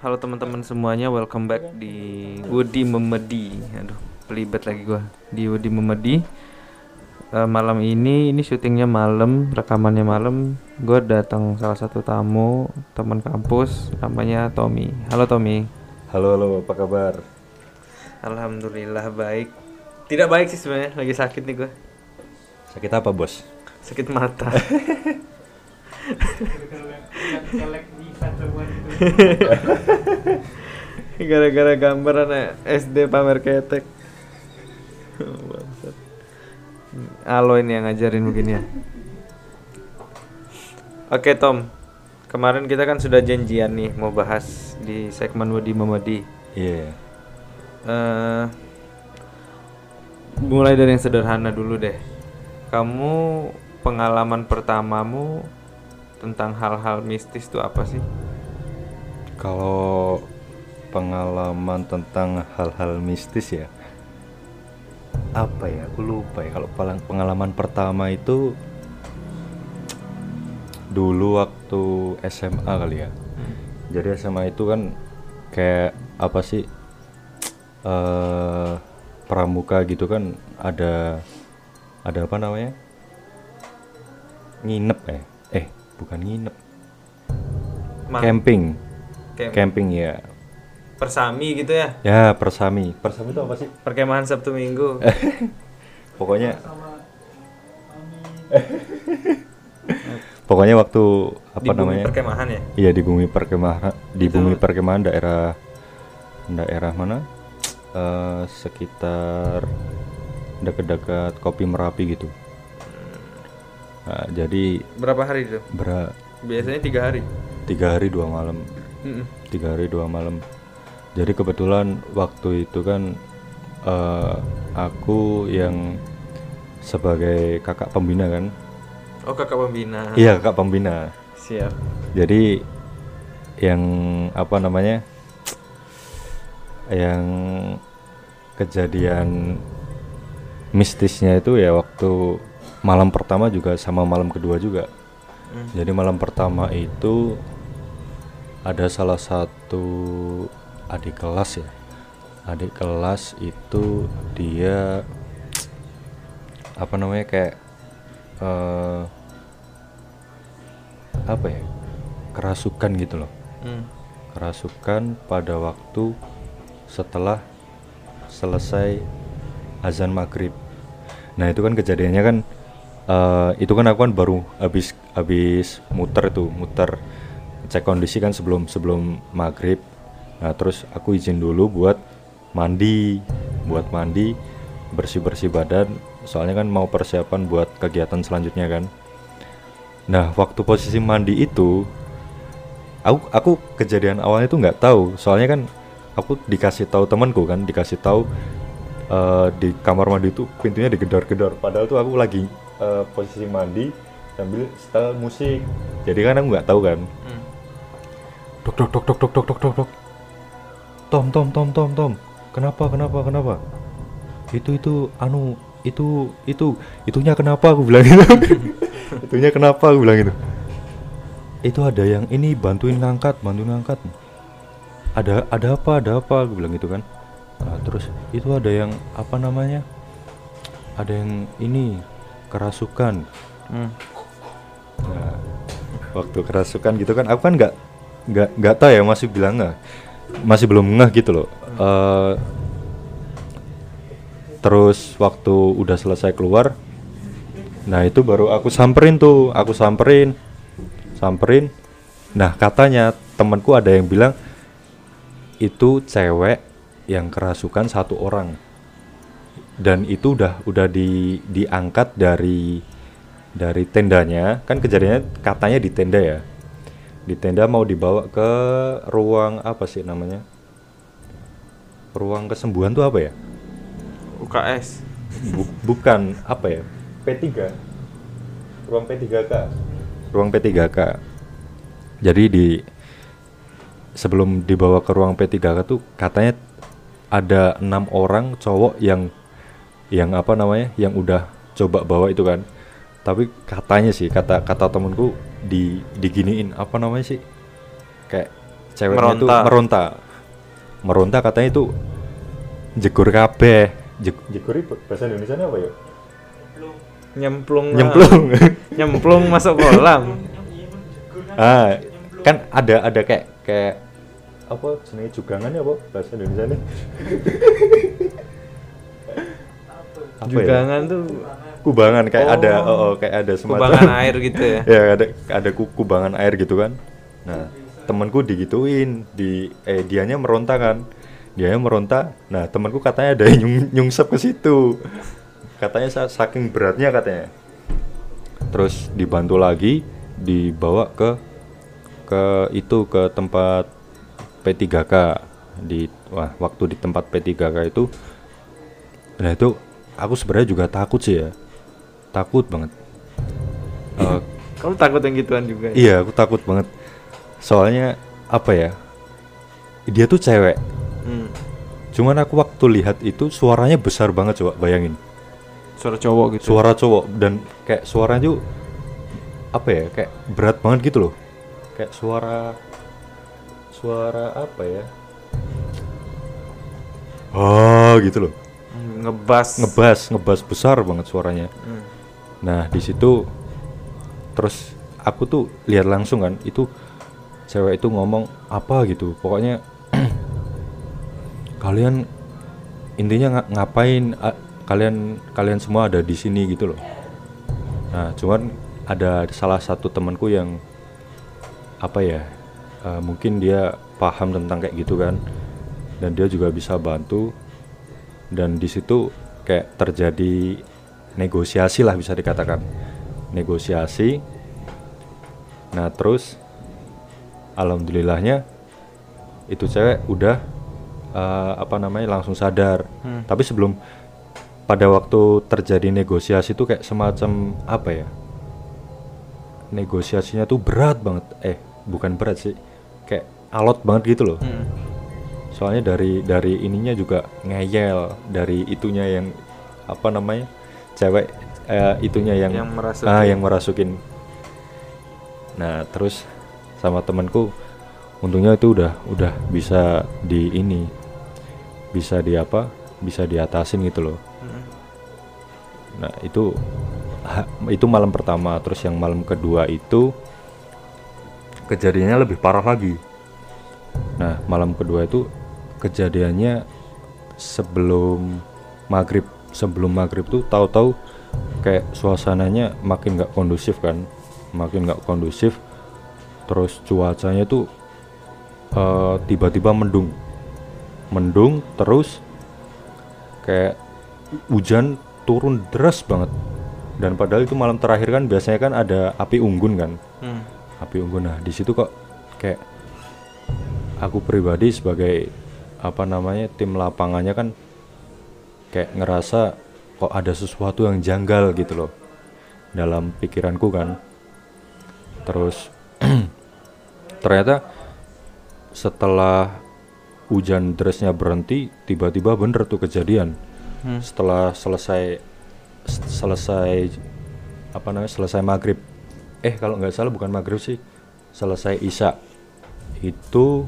Halo teman-teman semuanya, welcome back di Woody Memedi. Aduh, pelibet lagi gua di Woody Memedi. Eh, malam ini, ini syutingnya malam, rekamannya malam. Gue datang salah satu tamu, teman kampus, namanya Tommy. Halo Tommy. Halo, halo, apa kabar? Alhamdulillah baik. Tidak baik sih sebenarnya, lagi sakit nih gue. Sakit apa, Bos? Sakit mata. Gara-gara gambar anak SD pamer ketek. Alo ini yang ngajarin begini ya. Oke Tom, kemarin kita kan sudah janjian nih mau bahas di segmen Wadi Memedi. Iya. Eh, mulai dari yang sederhana dulu deh. Kamu pengalaman pertamamu tentang hal-hal mistis itu apa sih? Kalau pengalaman tentang hal-hal mistis ya, apa ya? Aku lupa ya. Kalau pengalaman pertama itu dulu waktu SMA kali ya. Jadi SMA itu kan kayak apa sih? eh pramuka gitu kan ada ada apa namanya? Nginep eh. Eh, bukan nginep. Ma- Camping. Camp- Camping ya. Persami gitu ya? Ya, persami. Persami itu apa sih? Perkemahan Sabtu Minggu. Pokoknya Pokoknya waktu apa di bumi namanya? perkemahan ya? Iya, di bumi perkemahan, di Itu- bumi perkemahan daerah daerah mana? Eh, sekitar dekat-dekat Kopi Merapi gitu. Nah, jadi Berapa hari itu? ber Biasanya tiga hari. tiga hari dua malam Tiga hari dua malam jadi kebetulan waktu itu kan eh, aku yang sebagai kakak pembina kan Oh kakak pembina. iya kakak pembina Siap. jadi yang apa namanya yang kejadian mistisnya itu ya waktu malam pertama juga sama malam kedua juga Hmm. jadi malam pertama itu ada salah satu adik kelas ya. Adik kelas itu dia apa namanya kayak eh apa ya? kerasukan gitu loh. Hmm. Kerasukan pada waktu setelah selesai azan maghrib. Nah itu kan kejadiannya kan eh, itu kan aku kan baru habis habis muter tuh muter cek kondisi kan sebelum sebelum maghrib. Nah terus aku izin dulu buat mandi, buat mandi bersih bersih badan. Soalnya kan mau persiapan buat kegiatan selanjutnya kan. Nah waktu posisi mandi itu aku aku kejadian awalnya tuh nggak tahu soalnya kan aku dikasih tahu temanku kan dikasih tahu eh, di kamar mandi itu pintunya digedor-gedor padahal tuh aku lagi eh, posisi mandi sambil setel musik jadi kan aku nggak tahu kan. Dok dok dok dok dok dok dok dok dok. Tom tom tom tom tom. Kenapa kenapa kenapa? Itu itu anu itu itu itunya kenapa? Aku bilang gitu. Itunya kenapa? Aku bilang gitu. Itu ada yang ini bantuin ngangkat bantuin ngangkat. Ada ada apa ada apa? Aku bilang gitu kan. Nah, terus itu ada yang apa namanya? Ada yang ini kerasukan. Hmm. Nah, waktu kerasukan gitu kan aku kan nggak nggak nggak tahu ya masih bilang nggak? Masih belum ngeh gitu loh. Eh, terus waktu udah selesai keluar nah itu baru aku samperin tuh aku samperin samperin. Nah katanya temanku ada yang bilang itu cewek yang kerasukan satu orang. Dan itu udah udah di diangkat dari dari tendanya. Kan kejadiannya katanya di tenda ya di tenda mau dibawa ke ruang apa sih namanya? Ruang kesembuhan tuh apa ya? UKS. Bu- bukan apa ya? P3 ruang P3K ruang P3K jadi di sebelum dibawa ke ruang P3K tuh katanya ada enam orang cowok yang yang apa namanya yang udah coba bawa itu kan tapi katanya sih kata kata temenku di diginiin apa namanya sih? Kayak ceweknya itu Meronta. meronta. Meronta katanya itu jegur kabeh. Jeg- jegur itu bahasa Indonesia apa ya? Nyemplung nyemplung. Nyemplung masuk kolam. Ah kan ada ada kayak kayak apa jenis jugangan ya apa bahasa Indonesia nih Apa ya? jugangan tuh kubangan kayak Oh. ada oh, oh, kayak ada semacam kubangan air gitu ya? Ya ada ada ku- kubangan air gitu kan. Nah temanku digituin di eh dianya meronta kan. Dianya meronta nah temanku katanya ada yang nyung, nyungsep ke situ. Katanya sa- saking beratnya katanya. Terus dibantu lagi dibawa ke ke itu ke tempat P3K di wah waktu di tempat P3K itu nah itu aku sebenarnya juga takut sih ya takut banget Eh, kamu takut yang gituan juga ya? Iya, aku takut banget. Soalnya apa ya? Dia tuh cewek. Hmm. Cuman aku waktu lihat itu suaranya besar banget coba bayangin. suara cowok gitu Suara cowok dan kayak suaranya tuh apa ya? Kayak berat banget gitu loh. Kayak suara suara apa ya? Oh, gitu loh. Ngebas Ngebas, ngebas besar banget suaranya. Hmm. Nah di situ terus aku tuh lihat langsung kan itu cewek itu ngomong apa gitu. Pokoknya kalian intinya nga- ngapain kalian kalian semua ada di sini gitu loh. Nah cuman ada salah satu temanku yang apa ya eh, mungkin dia paham tentang kayak gitu kan dan dia juga bisa bantu. Dan di situ kayak terjadi negosiasi lah bisa dikatakan. Negosiasi. Nah terus alhamdulillahnya itu cewek udah eh, apa namanya langsung sadar. Hmm. tapi sebelum pada waktu terjadi negosiasi itu kayak semacam apa ya negosiasinya tuh berat banget. Eh bukan berat sih kayak alot banget gitu loh. Hmm. soalnya dari dari ininya juga ngeyel dari itunya yang apa namanya cewek eh, itunya yang Yang merasukin. ah yang merasukin nah terus sama temanku untungnya itu udah udah bisa di ini bisa di apa bisa diatasin gitu loh Hmm. nah itu itu malam pertama terus yang malam kedua itu kejadiannya lebih parah lagi nah malam kedua itu kejadiannya sebelum maghrib sebelum maghrib tuh tahu-tahu kayak suasananya makin nggak kondusif kan makin nggak kondusif. Terus cuacanya tuh eh, tiba-tiba mendung. Mendung terus kayak hujan turun deras banget. Dan padahal itu malam terakhir kan biasanya kan ada api unggun kan. Hmm. api unggun. Nah di situ kok kayak aku pribadi sebagai apa namanya tim lapangannya kan kayak ngerasa kok ada sesuatu yang janggal gitu loh dalam pikiranku kan. Terus ternyata setelah hujan derasnya berhenti tiba-tiba bener tuh kejadian. Hmm. setelah selesai selesai apa namanya selesai maghrib. Eh kalau nggak salah bukan maghrib sih selesai isya. Itu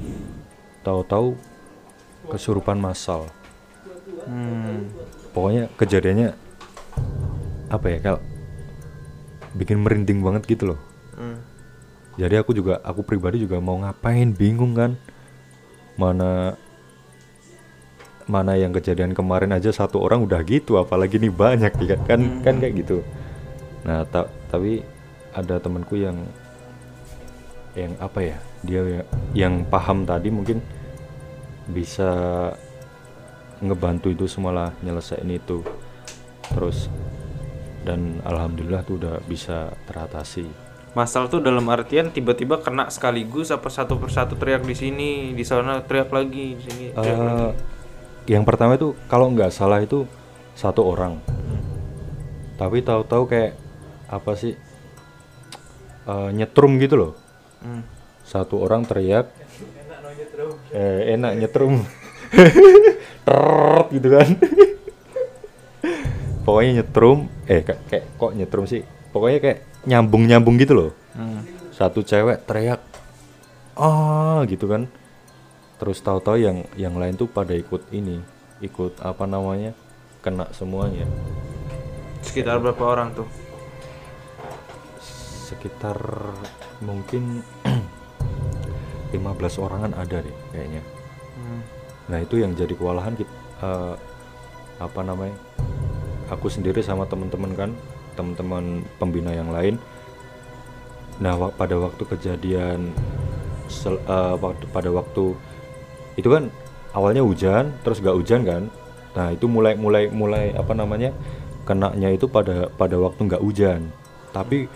tahu-tahu kesurupan massal Hmm. pokoknya kejadiannya apa ya kalau bikin merinding banget gitu loh. Hmm. jadi aku juga aku pribadi juga mau ngapain? Bingung kan? Mana mana yang kejadian kemarin aja satu orang udah gitu apalagi nih banyak ya kan? Kan, kan kayak gitu. Nah ta- tapi ada temanku yang yang apa ya? Dia ya- yang paham tadi mungkin bisa ngebantu itu semua lah nyelesain itu. Terus dan alhamdulillah tuh udah bisa teratasi. Masal tuh dalam artian tiba-tiba kena sekaligus apa satu persatu teriak di sini, di sana teriak lagi, di sini teriak lagi. Eh, yang pertama itu kalau nggak salah itu satu orang. Tapi tahu-tahu kayak apa sih eh, nyetrum gitu loh. Hmm. satu orang teriak eh, enak nyetrum Trrrt gitu kan pokoknya nyetrum eh kayak, kayak kok nyetrum sih pokoknya kayak nyambung nyambung gitu loh Hmm. satu cewek teriak ah gitu kan terus tahu-tahu yang yang lain tuh pada ikut ini ikut apa namanya kena semuanya Sekitar berapa orang tuh? sekitar mungkin 15 orangan ada deh kayaknya Hmm. Nah itu yang jadi kewalahan kita apa namanya aku sendiri sama teman-teman kan teman-teman pembina yang lain. Nah pada waktu kejadian sel- eh, waktu pada waktu itu kan awalnya hujan terus gak hujan kan. Nah itu mulai mulai mulai apa namanya kenanya itu pada pada waktu nggak hujan. Tapi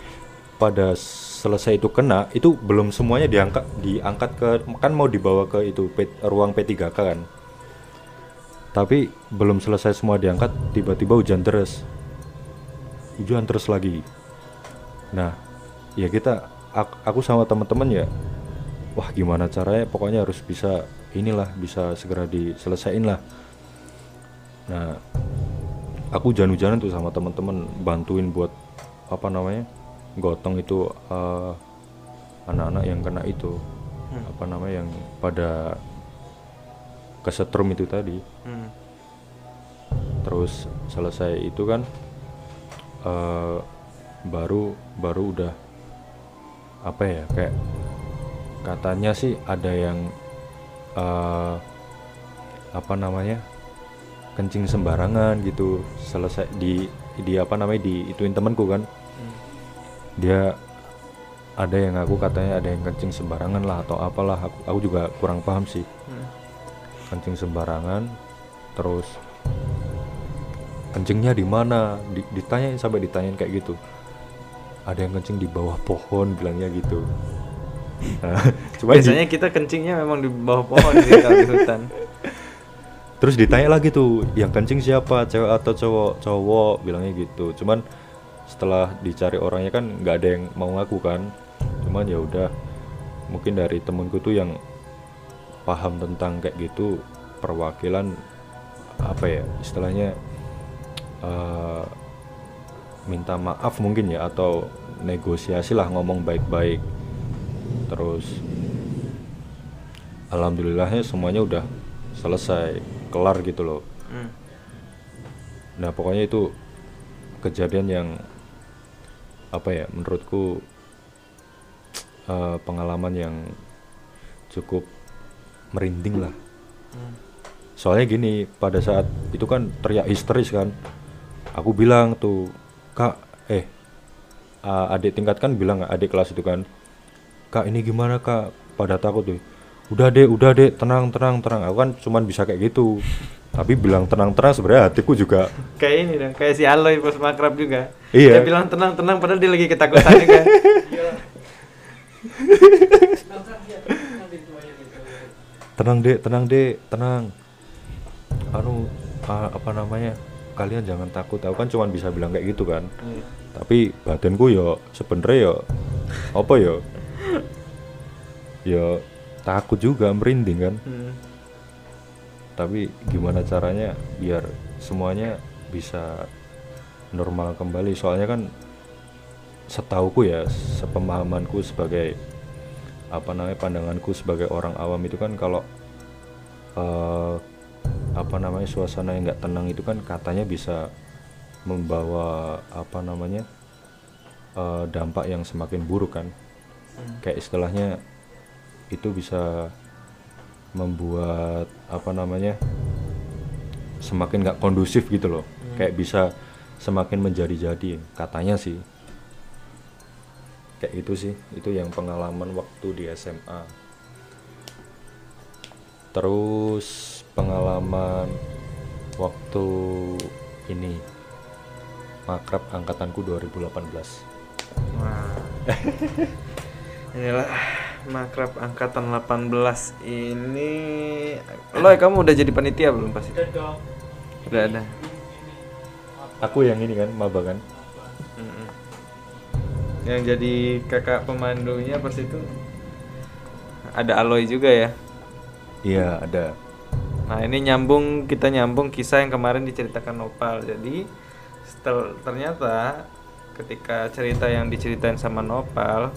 pada selesai itu kena itu belum semuanya diangkat diangkat ke kan mau dibawa ke itu P- ruang P3K kan. Tapi belum selesai semua diangkat tiba-tiba hujan terus hujan terus lagi. Nah ya kita ak- aku sama teman-teman ya wah gimana caranya pokoknya harus bisa inilah bisa segera diselesaiin lah. Nah aku hujan-hujanan tuh sama teman-teman bantuin buat apa namanya gotong itu eh, anak-anak yang kena itu apa namanya yang pada kesetrum itu tadi. Hmm. terus selesai itu kan eh, baru baru udah apa ya kayak katanya sih ada yang eh, apa namanya kencing sembarangan gitu selesai di di apa namanya di ituin temanku kan dia ada yang aku katanya ada yang kencing sembarangan lah atau apalah. Aku, aku juga kurang paham sih. Hmm. kencing sembarangan terus kencingnya di mana? Di- ditanyain sampai ditanyain kayak gitu. Ada yang kencing di bawah pohon bilangnya gitu. Nah, cuma di- Biasanya kita kencingnya memang di bawah pohon sih kalau di hutan. terus ditanya lagi tuh yang kencing siapa? Cewek atau cowok? Cowok bilangnya gitu. Cuman setelah dicari orangnya kan nggak ada yang mau ngaku kan. Cuman ya udah mungkin dari temenku tuh yang paham tentang kayak gitu perwakilan apa ya istilahnya eh, minta maaf mungkin ya atau negosiasi lah ngomong baik-baik. Terus alhamdulillahnya semuanya udah selesai kelar gitu loh. Hmm. nah pokoknya itu kejadian yang apa ya menurutku eh, pengalaman yang cukup merinding lah. Hmm. soalnya gini pada saat itu kan teriak histeris kan. Aku bilang tuh kak eh a- adik tingkat kan bilang adik kelas itu kan kak ini gimana kak? Pada takut tuh udah deh udah deh tenang tenang tenang aku kan cuman bisa kayak gitu tapi bilang tenang tenang sebenarnya hatiku juga Kayak ini dong, kayak si Aloy pas makrab juga. Iya. Dia bilang tenang tenang padahal dia lagi ketakutan juga. tenang dek tenang dek tenang anu apa namanya kalian jangan takut aku kan cuman bisa bilang kayak gitu kan Hmm. tapi batinku yo sebenernya yo apa yo yo takut juga merinding kan Hmm. Tapi gimana caranya biar semuanya bisa normal kembali soalnya kan setauku ya sepemahamanku sebagai apa namanya pandanganku sebagai orang awam itu kan kalau eh, apa namanya suasana yang nggak tenang itu kan katanya bisa membawa apa namanya eh, dampak yang semakin buruk kan Hmm. kayak istilahnya itu bisa membuat apa namanya semakin nggak kondusif gitu loh. Kayak bisa semakin menjadi-jadi. Katanya sih kayak itu sih itu yang pengalaman waktu di SMA terus pengalaman waktu ini makrab angkatanku 2018 Wah. Inilah makrab angkatan 18 ini. Loy, kamu udah jadi panitia belum pasti? Udah dong. Udah ada. aku yang ini kan maba kan. Yang jadi kakak pemandunya pas itu ada Aloy juga ya. iya ada Nah ini nyambung kita nyambung kisah yang kemarin diceritakan Nopal. Jadi setel, ternyata ketika cerita yang diceritain sama Nopal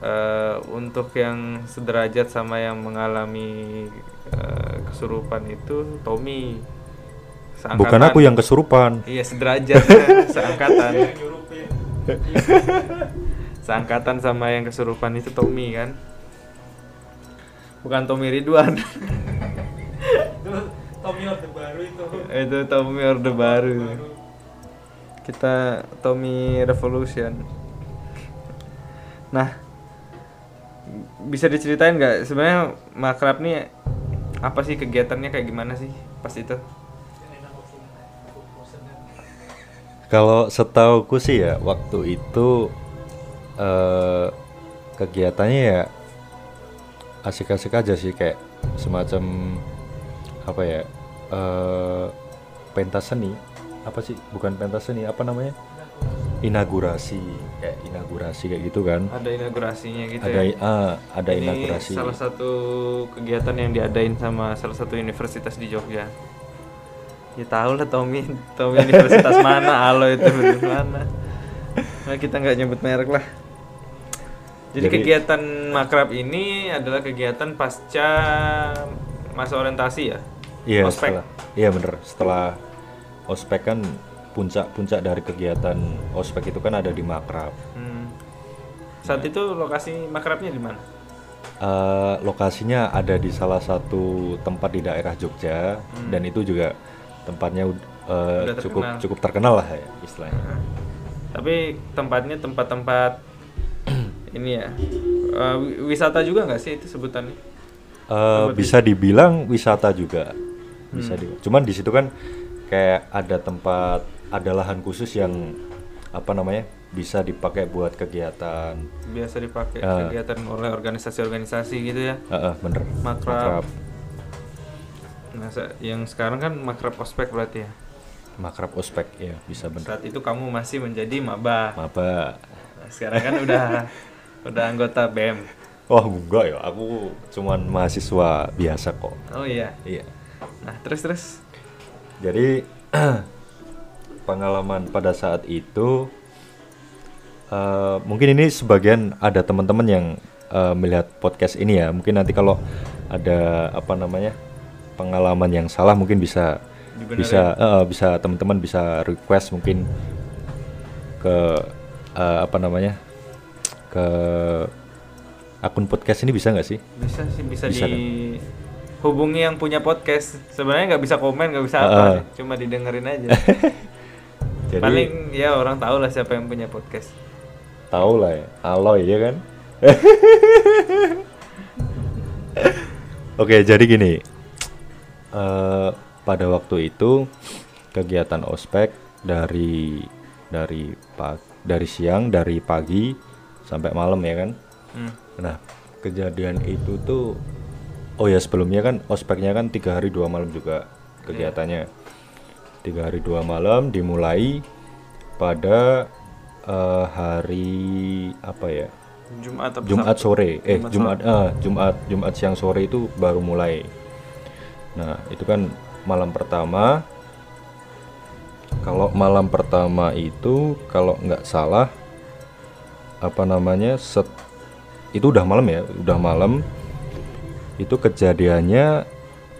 eh, untuk yang sederajat sama yang mengalami eh, kesurupan itu Tommy. Bukan aku yang kesurupan. Iya sederajat seangkatan. Seangkatan sama yang kesurupan itu Tommy kan? Bukan Tommy Ridwan. Tommy Orde Baru itu. Itu Tommy Orde Baru. Kita Tommy Revolution. Nah bisa diceritain nggak? Sebenarnya makrab nih apa sih kegiatannya kayak gimana sih pas itu? Kalau setauku sih ya waktu itu eh kegiatannya ya asik-asik aja sih kayak semacam apa ya eh pentas seni. Apa sih? Bukan pentas seni apa namanya inaugurasi kayak inaugurasi kayak gitu kan? Ada inaugurasinya gitu ada ya. ah, ada Ini inaugurasi. salah satu kegiatan yang diadain sama salah satu universitas di Jogja. Ya tahu lah Tommy Tommy universitas mana Alo itu dari mana. Nah, kita nggak nyebut merek lah. Jadi, Jadi- kegiatan makrab ini adalah kegiatan pasca masa orientasi ya? Iya ospek. setelah iya bener. Setelah ospek kan puncak-puncak dari kegiatan ospek itu kan ada di makrab Hmm. saat itu lokasi makrabnya di mana Eh, lokasinya ada di salah satu tempat di daerah Jogja dan itu juga tempatnya Udah cukup terkenal. cukup terkenal lah ya istilahnya. tapi tempatnya tempat-tempat ini ya wi- wisata juga nggak sih itu sebutannya Eh, bisa dibilang wisata juga, bisa di. Cuman di situ kan kayak ada tempat, ada lahan khusus yang apa namanya bisa dipakai buat kegiatan. biasa dipakai Ah. kegiatan oleh organisasi-organisasi gitu ya Eh, eh, bener. Makrab. nah se- yang sekarang kan makrab ospek berarti ya Makrab ospek ya bisa bener. saat itu kamu masih menjadi maba Maba. Nah, sekarang kan udah udah anggota bem Wah enggak ya, aku cuman mahasiswa biasa kok. oh iya Iya. nah terus terus Jadi pengalaman pada saat itu eh, mungkin ini sebagian ada teman-teman yang eh, melihat podcast ini ya. Mungkin nanti kalau ada apa namanya pengalaman yang salah mungkin bisa Dibenerin. bisa eh, bisa teman-teman bisa request mungkin ke eh, apa namanya ke akun podcast ini bisa nggak sih? bisa sih bisa, Bisa kan? di hubungi yang punya podcast sebenarnya nggak bisa komen nggak bisa apa Ah. cuma didengerin aja Jadi paling ya orang tahu lah siapa yang punya podcast tahu lah ya, Aloy ya kan? Oke, jadi gini. eh pada waktu itu kegiatan ospek dari dari pag dari siang dari pagi sampai malam ya kan. Hmm. Nah, kejadian itu tuh oh ya sebelumnya kan ospeknya kan tiga hari dua malam juga kegiatannya. Tiga hari dua malam dimulai pada eh, hari apa ya? Jumat atau Jumat sore, eh Jumat Jumat eh, Jumat Jumat siang sore itu baru mulai. Nah itu kan malam pertama. Kalau malam pertama itu kalau nggak salah apa namanya set itu udah malam ya, udah malam. Itu kejadiannya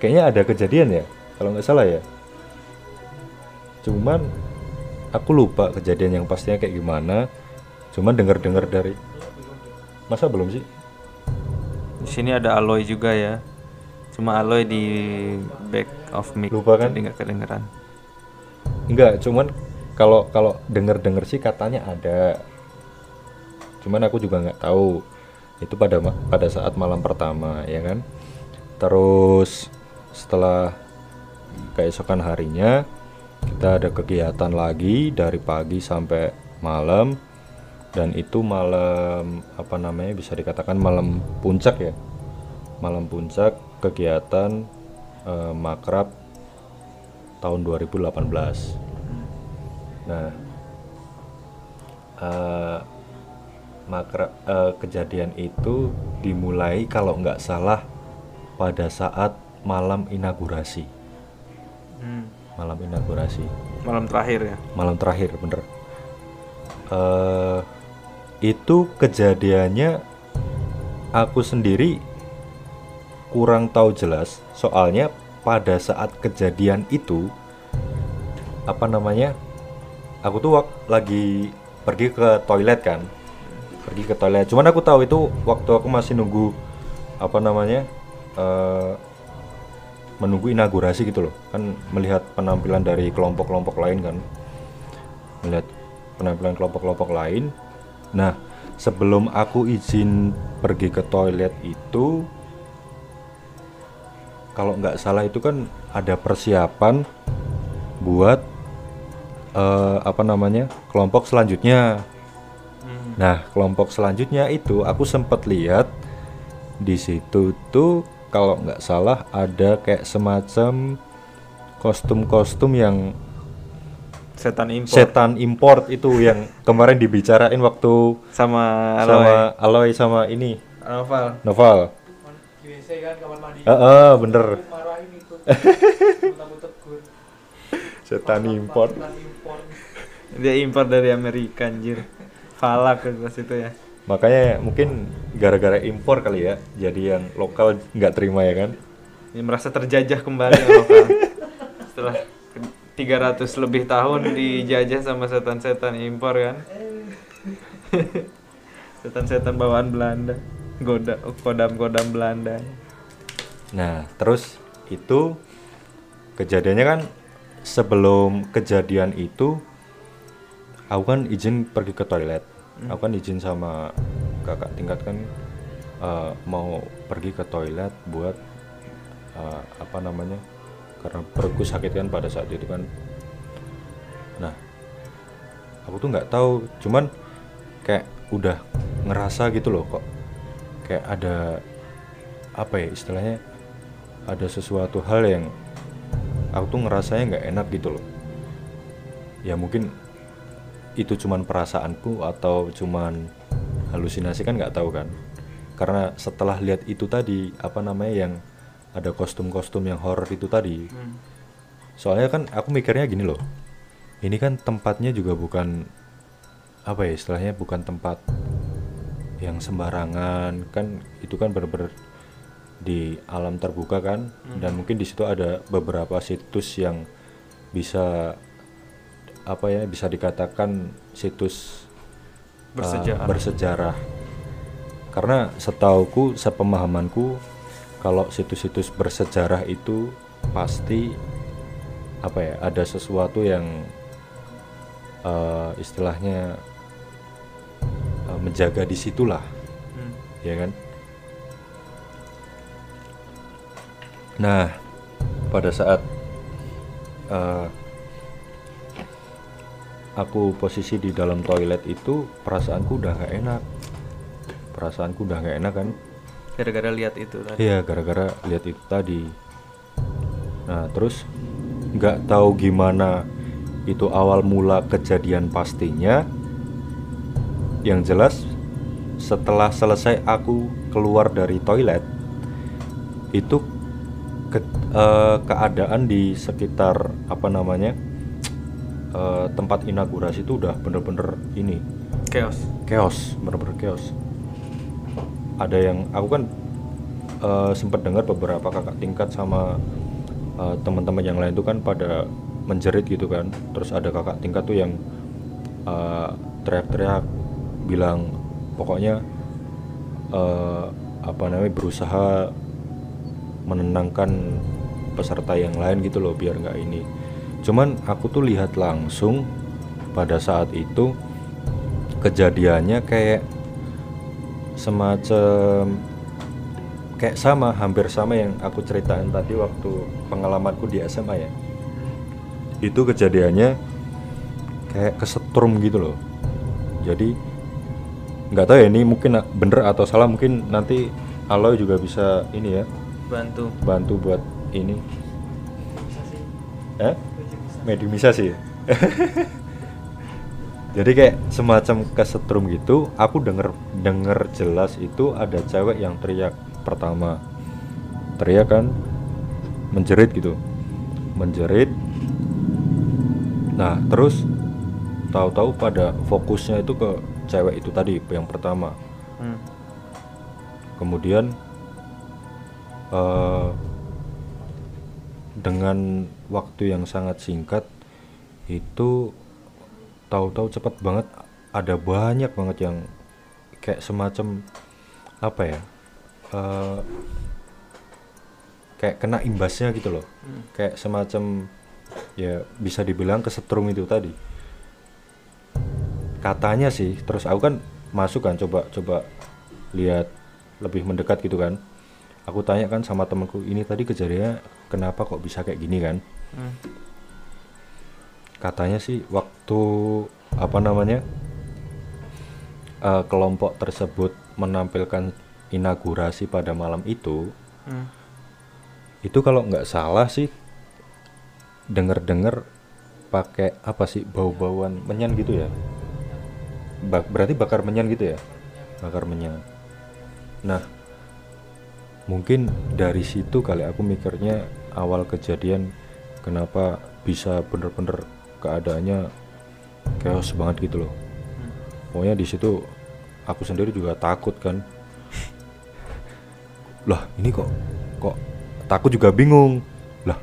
kayaknya ada kejadian ya, kalau nggak salah ya. Cuman aku lupa kejadian yang pastinya kayak gimana. Cuman dengar-dengar dari masa belum sih? Di sini ada Aloy juga ya. Cuma Aloy di back of mic. Lupa kan? Jadi nggak kedengeran. Enggak, cuman kalau kalau denger-denger sih katanya ada. Cuman aku juga nggak tahu. Itu pada pada saat malam pertama, ya kan? Terus setelah keesokan harinya kita ada kegiatan lagi dari pagi sampai malam dan itu malam apa namanya bisa dikatakan malam puncak ya. Malam puncak kegiatan eh, makrab tahun 2018. Nah, eh makra eh, kejadian itu dimulai kalau nggak salah pada saat malam inaugurasi. Hmm. Malam inaugurasi, Malam terakhir ya. malam terakhir bener. eh itu kejadiannya aku sendiri kurang tahu jelas soalnya pada saat kejadian itu apa namanya aku tuh wak- lagi pergi ke toilet kan pergi ke toilet cuman aku tahu itu waktu aku masih nunggu apa namanya eh, menunggu inaugurasi gitu loh. Kan melihat penampilan dari kelompok-kelompok lain kan. Melihat penampilan kelompok-kelompok lain. Nah sebelum aku izin pergi ke toilet itu kalau nggak salah itu kan ada persiapan buat eh, apa namanya kelompok selanjutnya. Nah kelompok selanjutnya itu aku sempat lihat di situ tuh kalau nggak salah ada kayak semacam kostum-kostum yang setan impor setan import itu yang kemarin dibicarain waktu sama sama Aloy sama ini Novel Noval. USA kan kamar mandi Heeh, bener. marahin itu Setan import. Dia impor dari Amerika anjir falak itu ya Makanya mungkin gara-gara impor kali ya, jadi yang lokal nggak terima ya kan? Dia merasa terjajah kembali lokal. setelah ke- 300 lebih tahun dijajah sama setan-setan impor kan setan-setan bawaan Belanda goda kodam-kodam Belanda Nah, terus itu kejadiannya kan sebelum kejadian itu aku kan izin pergi ke toilet. Aku kan izin sama kakak tingkat kan eh, mau pergi ke toilet buat eh, apa namanya? Karena perutku sakit kan pada saat itu kan. Nah, aku tuh nggak tahu, cuman kayak udah ngerasa gitu loh kok kayak ada apa ya istilahnya ada sesuatu hal yang aku tuh ngerasanya nggak enak gitu loh ya mungkin itu cuman perasaanku atau cuman halusinasi kan nggak tahu kan. Karena setelah lihat itu tadi apa namanya yang ada kostum-kostum yang horor itu tadi soalnya kan aku mikirnya gini loh. Ini kan tempatnya juga bukan apa ya istilahnya bukan tempat yang sembarangan. Kan itu kan bener-bener di alam terbuka kan. Dan mungkin di situ ada beberapa situs yang bisa apa ya bisa dikatakan situs uh, Bersejarah. bersejarah karena setauku sepemahamanku kalau situs-situs bersejarah itu pasti apa ya ada sesuatu yang uh, istilahnya uh, menjaga di situlah Hmm. ya kan nah pada saat uh, aku posisi di dalam toilet itu perasaanku udah nggak enak perasaanku udah nggak enak kan gara-gara lihat itu tadi Iya, gara-gara lihat itu tadi. Nah, terus nggak tahu gimana itu awal mula kejadian pastinya. Yang jelas setelah selesai aku keluar dari toilet itu ke- eh, keadaan di sekitar apa namanya eh, tempat inaugurasi itu udah bener-bener ini. Chaos. Chaos bener-bener chaos. Ada yang aku kan eh, sempat dengar beberapa kakak tingkat sama eh, teman-teman yang lain itu kan pada menjerit gitu kan. Terus ada kakak tingkat tuh yang eh, teriak-teriak bilang pokoknya eh, apa namanya berusaha menenangkan peserta yang lain gitu loh biar nggak ini cuman aku tuh lihat langsung pada saat itu kejadiannya kayak semacam kayak sama hampir sama yang aku ceritain tadi waktu pengalamanku di SMA ya. Itu kejadiannya kayak kesetrum gitu loh. Jadi nggak tahu ya ini mungkin bener atau salah mungkin nanti Aloy juga bisa ini ya. Bantu. Bantu buat ini. Bisa sih. Eh mediumisasi ya? jadi kayak semacam kesetrum gitu aku denger denger jelas itu ada cewek yang teriak pertama. Teriak kan? Menjerit gitu. Menjerit. Nah terus tahu-tahu pada fokusnya itu ke cewek itu tadi yang pertama. Hmm. kemudian eh, dengan waktu yang sangat singkat itu tahu-tahu cepat banget ada banyak banget yang kayak semacam apa ya eh, kayak kena imbasnya gitu loh. Hmm. kayak semacam ya bisa dibilang kesetrum itu tadi. Katanya sih terus aku kan masuk kan coba coba lihat lebih mendekat gitu kan. Aku tanya kan sama temanku ini tadi kejadiannya kenapa kok bisa kayak gini kan Hmm. katanya sih waktu apa namanya eh, kelompok tersebut menampilkan inaugurasi pada malam itu Hmm. itu kalau nggak salah sih denger-denger pakai apa sih bau-bauan menyan gitu ya Ba- berarti bakar menyan gitu ya bakar menyan nah mungkin dari situ kali aku mikirnya awal kejadian kenapa bisa bener-bener keadaannya chaos banget gitu loh. Pokoknya di situ aku sendiri juga takut kan. Lah ini kok kok takut juga bingung. Lah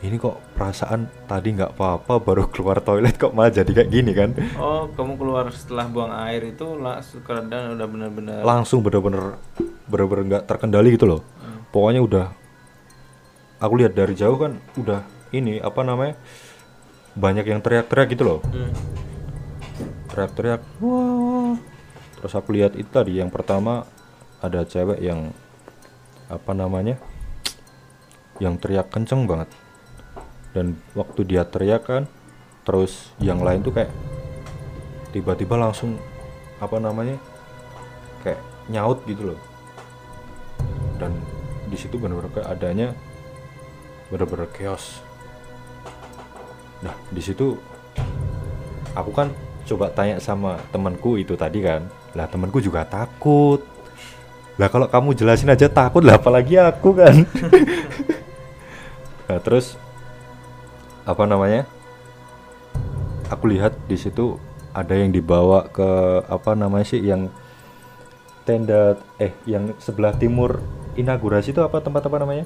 ini kok perasaan tadi nggak apa-apa baru keluar toilet kok malah jadi kayak gini kan? Oh, kamu keluar setelah buang air itu langsung keadaan udah benar-benar langsung bener-bener bener-bener nggak terkendali gitu loh. Pokoknya udah aku lihat dari jauh kan udah ini apa namanya banyak yang teriak-teriak gitu loh. Hmm. teriak-teriak wah. Terus aku lihat itu tadi yang pertama ada cewek yang apa namanya yang teriak kenceng banget. Dan waktu dia teriak kan terus yang lain tuh kayak tiba-tiba langsung apa namanya kayak nyaut gitu loh. Dan di situ benar-benar keadaannya benar-benar chaos nah di situ aku kan coba tanya sama temanku itu tadi kan. Lah temanku juga takut. Lah kalau kamu jelasin aja takut lah apalagi aku kan. Nah terus apa namanya? Aku lihat di situ ada yang dibawa ke apa namanya sih yang tenda eh yang sebelah timur inaugurasi itu apa tempat apa namanya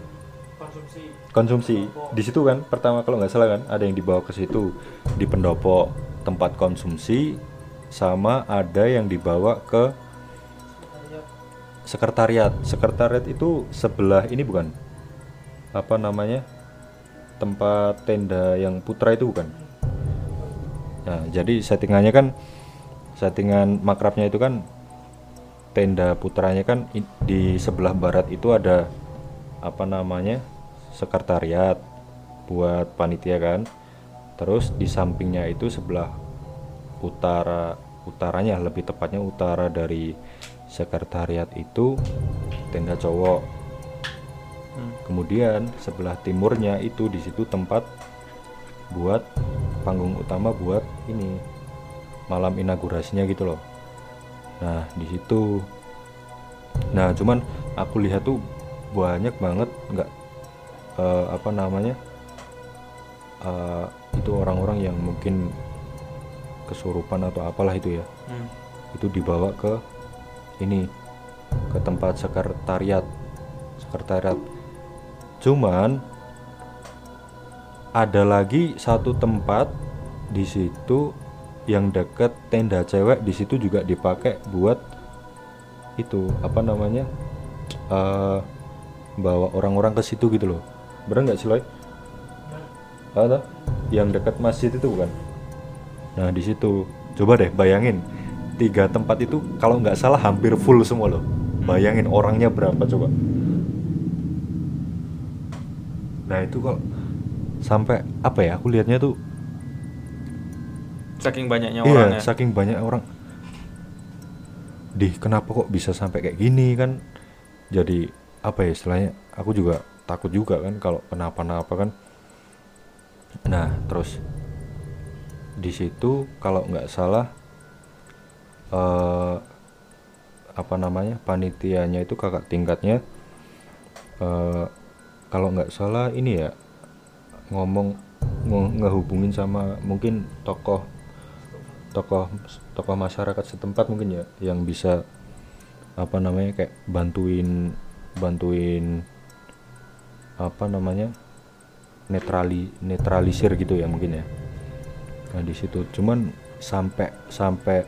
konsumsi di situ kan pertama kalau nggak salah kan ada yang dibawa ke situ. Di pendopo tempat konsumsi sama ada yang dibawa ke sekretariat. Sekretariat itu sebelah ini bukan? Apa namanya? Tempat tenda yang putra itu bukan? Nah jadi settingannya kan settingan makrabnya itu kan tenda putranya kan di sebelah barat itu ada apa namanya sekretariat buat panitia kan. Terus di sampingnya itu sebelah utara utaranya lebih tepatnya utara dari sekretariat itu tenda cowok. Hmm. kemudian sebelah timurnya itu di situ tempat buat panggung utama buat ini malam inaugurasinya gitu loh. Nah di situ. Nah cuman aku lihat tuh banyak banget nggak eh, apa namanya eh, itu orang-orang yang mungkin kesurupan atau apalah itu ya. Hmm. itu dibawa ke ini ke tempat sekretariat. Sekretariat. Cuman ada lagi satu tempat di situ yang deket tenda cewek di situ juga dipakai buat itu apa namanya eh bawa orang-orang ke situ gitu loh bener nggak sih Loy? Ada yang dekat masjid itu bukan? Nah di situ coba deh bayangin tiga tempat itu kalau nggak salah hampir full semua loh. Bayangin orangnya berapa coba? Nah itu kok sampai apa ya? Aku lihatnya tuh Saking banyaknya iya orangnya. saking banyak orang. Di kenapa kok bisa sampai kayak gini kan? Jadi apa ya istilahnya? Aku juga takut juga kan kalau kenapa-napa kan. Nah terus di situ kalau nggak salah eh apa namanya panitianya itu kakak tingkatnya eh kalau nggak salah ini ya ngomong nge- ngehubungin sama mungkin tokoh tokoh tokoh masyarakat setempat mungkin ya yang bisa apa namanya kayak bantuin bantuin apa namanya netrali netralisir gitu ya mungkin ya. Nah di situ. Cuman sampai sampai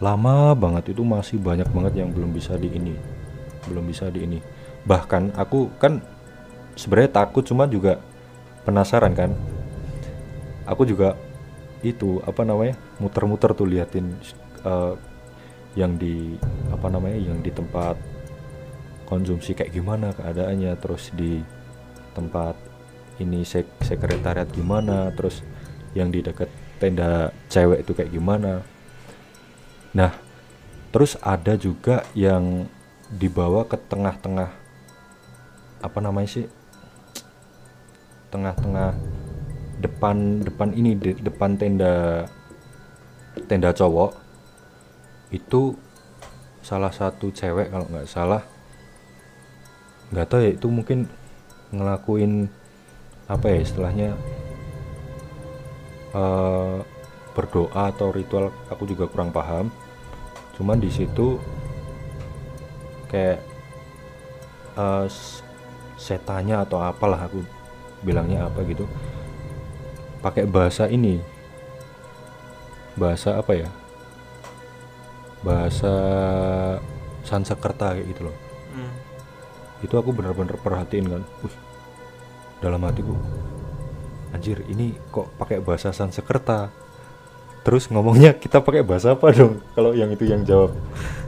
lama banget itu masih banyak banget yang belum bisa di ini belum bisa di ini. Bahkan aku kan sebenarnya takut cuma juga penasaran kan. Aku juga itu apa namanya muter-muter tuh liatin eh, yang di apa namanya yang di tempat konsumsi kayak gimana keadaannya terus di tempat ini sek sekretariat gimana terus yang di dekat tenda cewek itu kayak gimana. Nah terus ada juga yang dibawa ke tengah-tengah apa namanya sih? Tengah-tengah depan depan ini de- depan tenda tenda cowok. Itu salah satu cewek kalau nggak salah. Nggak tahu ya itu mungkin ngelakuin apa ya istilahnya eh, berdoa atau ritual aku juga kurang paham. Cuman di situ kayak s- setannya atau apalah aku bilangnya apa gitu. Pakai bahasa ini bahasa apa ya? Bahasa Sansekerta kayak gitu loh. Hmm. itu aku bener-bener perhatiin kan. Wih dalam hatiku. Anjir ini kok pakai bahasa Sansekerta terus ngomongnya kita pakai bahasa apa dong? Kalau yang itu yang jawab.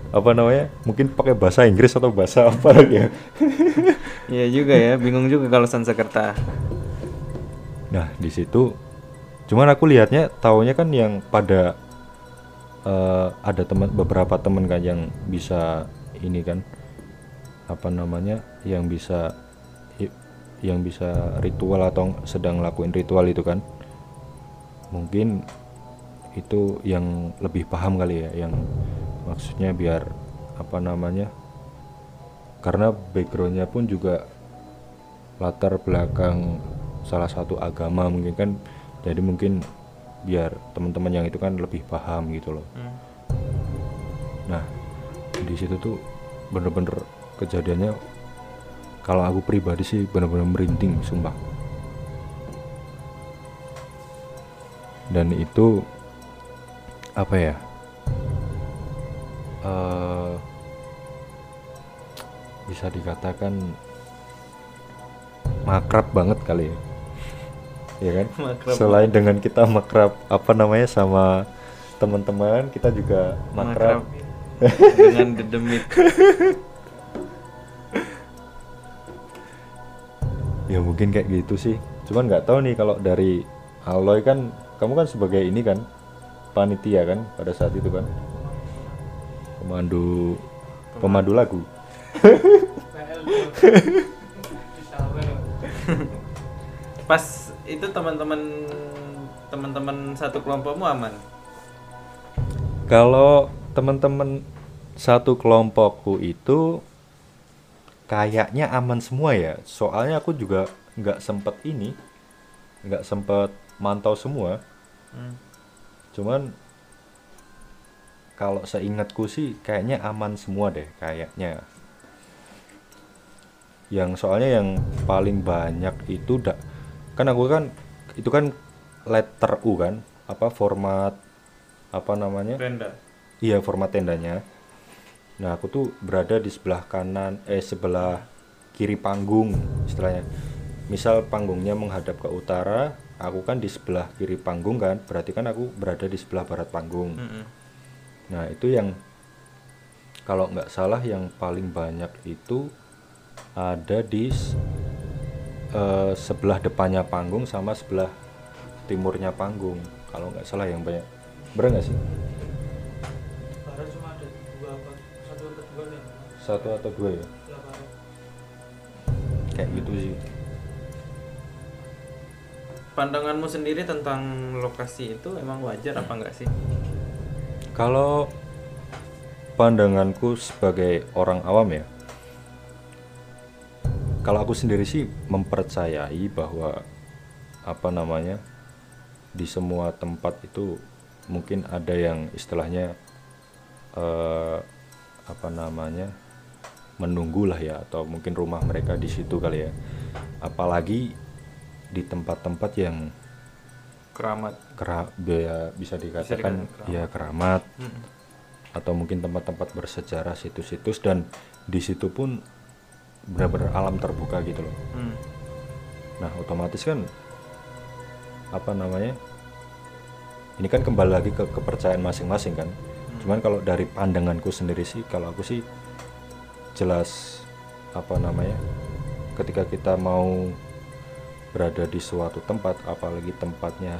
Apa namanya? Mungkin pakai bahasa Inggris atau bahasa apa lagi ya? Iya juga ya, bingung juga kalau Sansekerta. nah di situ cuman aku lihatnya taunya kan yang pada eh, ada teman beberapa temen kan yang bisa ini kan apa namanya yang bisa yang bisa ritual atau sedang ngelakuin ritual itu kan mungkin itu yang lebih paham kali ya yang maksudnya biar apa namanya karena backgroundnya pun juga latar belakang salah satu agama mungkin kan jadi mungkin biar teman-teman yang itu kan lebih paham gitu loh Hmm. nah di situ tuh bener-bener kejadiannya kalau aku pribadi sih bener-bener merinding sumpah. Dan itu apa ya? Eh bisa dikatakan makrab banget kali ya. Ya kan? Makrab. selain dengan kita makrab apa namanya sama teman-teman kita juga makrab, dengan dedemit. ya mungkin kayak gitu sih. Cuman nggak tahu nih kalau dari Aloy kan kamu kan sebagai ini kan panitia kan pada saat itu kan? Pemandu pemandu. lagu. Pas itu teman-teman teman-teman satu kelompokmu aman. kalau teman-teman satu kelompokku itu kayaknya aman semua ya soalnya aku juga nggak sempet ini nggak sempet mantau semua Hmm. cuman kalau seingatku sih kayaknya aman semua deh kayaknya yang soalnya yang paling banyak itu da- kan aku kan itu kan letter U kan apa format apa namanya Tenda. Iya format tendanya. Nah aku tuh berada di sebelah kanan, eh sebelah kiri panggung istilahnya. Misal panggungnya menghadap ke utara, aku kan di sebelah kiri panggung kan, berarti kan aku berada di sebelah barat panggung. Mm-mm. Nah itu yang kalau nggak salah yang paling banyak itu ada di eh, sebelah depannya panggung sama sebelah timurnya panggung. Kalau nggak salah yang banyak, bener nggak sih? Satu atau dua ya? Kayak gitu sih. Pandanganmu sendiri tentang lokasi itu emang wajar apa enggak sih? Kalau pandanganku sebagai orang awam ya, kalau aku sendiri sih mempercayai bahwa apa namanya di semua tempat itu mungkin ada yang istilahnya eh, apa namanya menunggu lah ya atau mungkin rumah mereka di situ kali ya apalagi di tempat-tempat yang Keramat. kera ya, bisa dikatakan dikatakan keramat. ya keramat Mm-mm. atau mungkin tempat-tempat bersejarah situs-situs dan di situ pun benar-benar alam terbuka gitu loh Hmm. Nah, otomatis kan apa namanya? Ini kan kembali lagi ke kepercayaan masing-masing kan. Cuman kalau dari pandanganku sendiri sih, kalau aku sih jelas apa namanya? Ketika kita mau berada di suatu tempat, apalagi tempatnya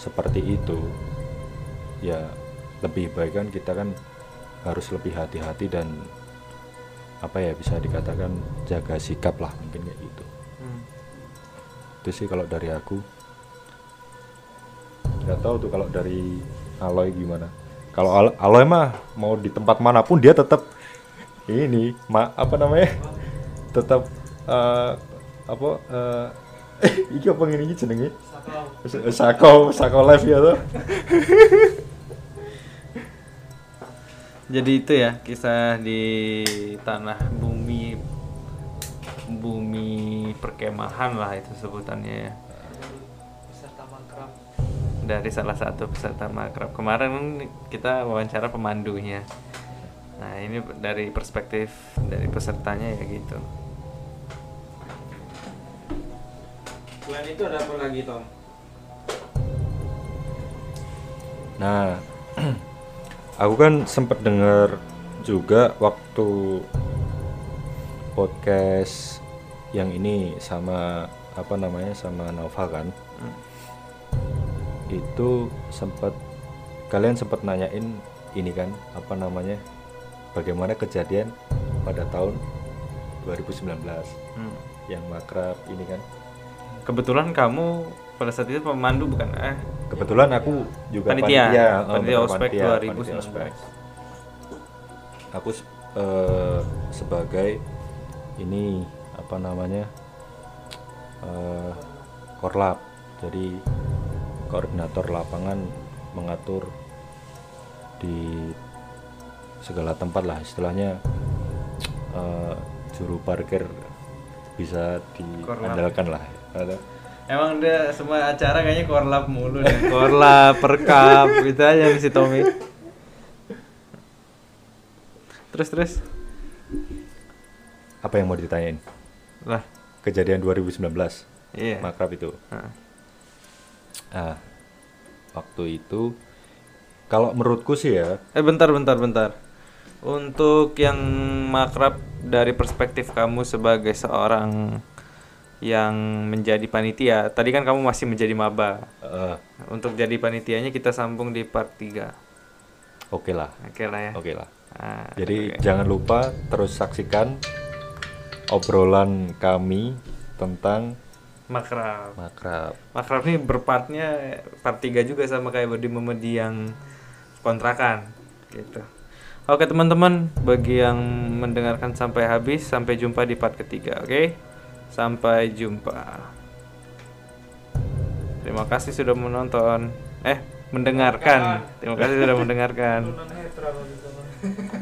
seperti itu, ya lebih baik kan kita kan harus lebih hati-hati dan apa ya bisa dikatakan jaga sikap lah mungkin kayak gitu Hmm. itu sih kalau dari aku nggak tahu tuh kalau dari Aloy gimana kalau Al- Aloy mah mau di tempat mana pun dia tetap ini ma apa namanya? Tetap eh, apa eh iki apa ngene iki jenenge? Sakau. Sako Sako live ya tuh Jadi itu ya kisah di tanah bumi bumi perkemahan lah itu sebutannya ya. Peserta makrab. dari salah satu peserta makrab. Kemarin kita wawancara pemandunya nah ini dari perspektif dari pesertanya ya gitu selain itu ada apa lagi Tom Nah, aku kan sempat dengar juga waktu podcast yang ini sama apa namanya sama Nova kan. Hmm. Itu sempat kalian sempat nanyain ini kan apa namanya bagaimana kejadian pada tahun 2019 Hmm. yang makrab ini kan. kebetulan kamu pada saat itu pemandu bukan eh Kebetulan aku juga Panitia. Panitia ospek panitia, 2019. panitia ospek. Aku se- eh, sebagai ini apa namanya eh, korlap, jadi koordinator lapangan mengatur di segala tempat lah istilahnya eh, juru parkir bisa diandalkan lah. Ada- Emang dia semua acara kayaknya korlap mulu deh. Korlap, perkap, gitu aja si Tommy. Terus terus. Apa yang mau ditanyain? Lah, Kejadian 2019 iya. makrab itu. Nah, Ah, waktu itu kalau menurutku sih ya, Eh bentar bentar bentar. Untuk yang makrab dari perspektif kamu sebagai seorang yang menjadi panitia, tadi kan kamu masih menjadi maba. eh, Untuk jadi panitianya kita sambung di part 3. oke lah, Oke lah ya. oke lah. Ah, Jadi oke. jangan lupa terus saksikan obrolan kami tentang makrab. makrab. Makrab ini berpartnya part 3 juga sama kayak Bodi Memedi yang kontrakan gitu. Oke teman-teman, bagi yang mendengarkan sampai habis, sampai jumpa di part ketiga, oke? Sampai jumpa. Terima kasih sudah menonton. Eh, mendengarkan. Terima kasih sudah mendengarkan.